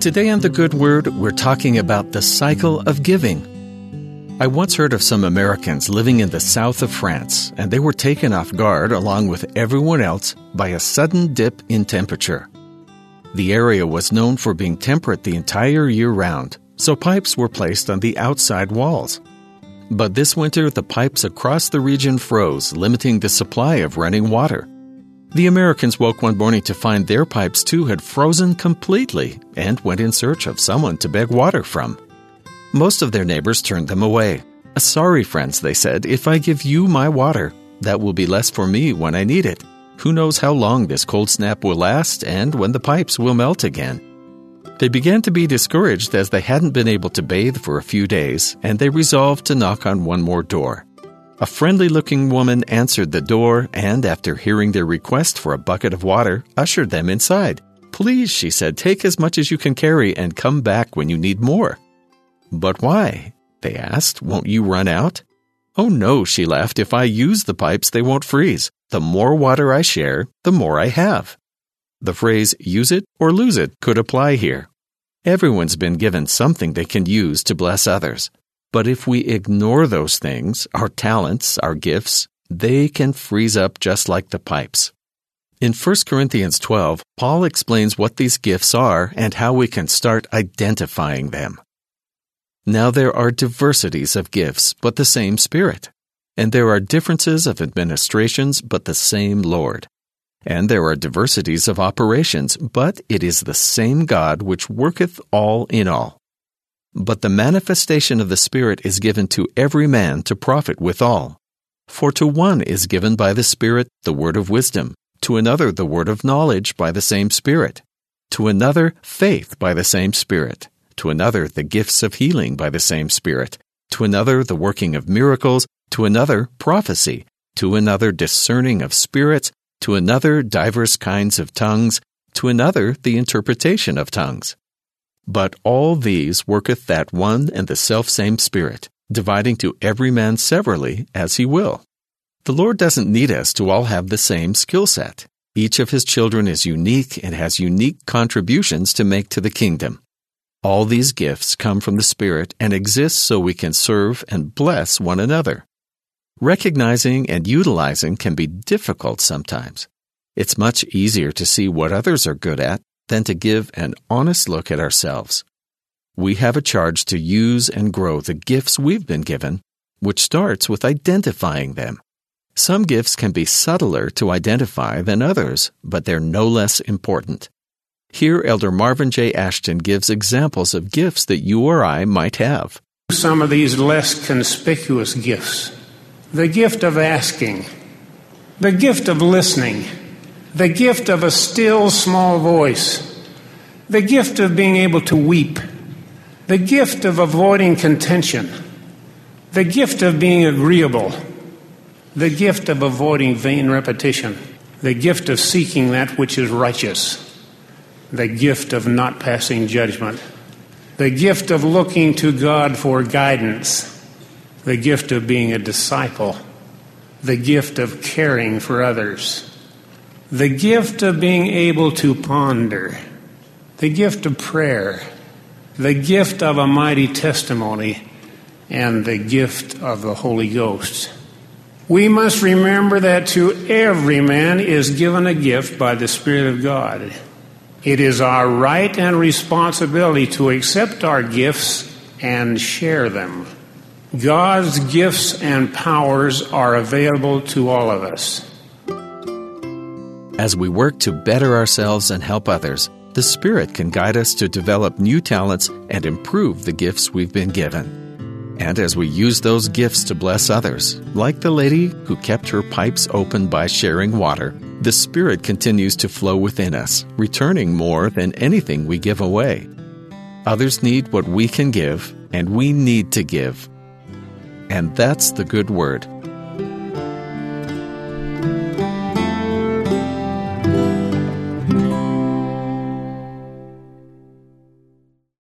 Today on The Good Word, we're talking about the cycle of giving. I once heard of some Americans living in the south of France, and they were taken off guard along with everyone else by a sudden dip in temperature. The area was known for being temperate the entire year round, so pipes were placed on the outside walls. But this winter, the pipes across the region froze, limiting the supply of running water. The Americans woke one morning to find their pipes too had frozen completely and went in search of someone to beg water from. Most of their neighbors turned them away. Uh, sorry, friends, they said, if I give you my water, that will be less for me when I need it. Who knows how long this cold snap will last and when the pipes will melt again. They began to be discouraged as they hadn't been able to bathe for a few days, and they resolved to knock on one more door. A friendly looking woman answered the door and, after hearing their request for a bucket of water, ushered them inside. Please, she said, take as much as you can carry and come back when you need more. But why? They asked. Won't you run out? Oh no, she laughed. If I use the pipes, they won't freeze. The more water I share, the more I have. The phrase use it or lose it could apply here. Everyone's been given something they can use to bless others. But if we ignore those things, our talents, our gifts, they can freeze up just like the pipes. In 1 Corinthians 12, Paul explains what these gifts are and how we can start identifying them. Now there are diversities of gifts, but the same Spirit. And there are differences of administrations, but the same Lord. And there are diversities of operations, but it is the same God which worketh all in all. But the manifestation of the Spirit is given to every man to profit withal. For to one is given by the Spirit the word of wisdom, to another the word of knowledge by the same Spirit, to another faith by the same Spirit, to another the gifts of healing by the same Spirit, to another the working of miracles, to another prophecy, to another discerning of spirits, to another divers kinds of tongues, to another the interpretation of tongues. But all these worketh that one and the selfsame Spirit, dividing to every man severally as he will. The Lord doesn't need us to all have the same skill set. Each of his children is unique and has unique contributions to make to the kingdom. All these gifts come from the Spirit and exist so we can serve and bless one another. Recognizing and utilizing can be difficult sometimes. It's much easier to see what others are good at than to give an honest look at ourselves. We have a charge to use and grow the gifts we've been given, which starts with identifying them. Some gifts can be subtler to identify than others, but they're no less important. Here, Elder Marvin J. Ashton gives examples of gifts that you or I might have. Some of these less conspicuous gifts the gift of asking, the gift of listening, the gift of a still small voice, the gift of being able to weep, the gift of avoiding contention, the gift of being agreeable, the gift of avoiding vain repetition, the gift of seeking that which is righteous, the gift of not passing judgment, the gift of looking to God for guidance, the gift of being a disciple, the gift of caring for others the gift of being able to ponder, the gift of prayer, the gift of a mighty testimony, and the gift of the Holy Ghost. We must remember that to every man is given a gift by the Spirit of God. It is our right and responsibility to accept our gifts and share them. God's gifts and powers are available to all of us. As we work to better ourselves and help others, the Spirit can guide us to develop new talents and improve the gifts we've been given. And as we use those gifts to bless others, like the lady who kept her pipes open by sharing water, the Spirit continues to flow within us, returning more than anything we give away. Others need what we can give, and we need to give. And that's the good word.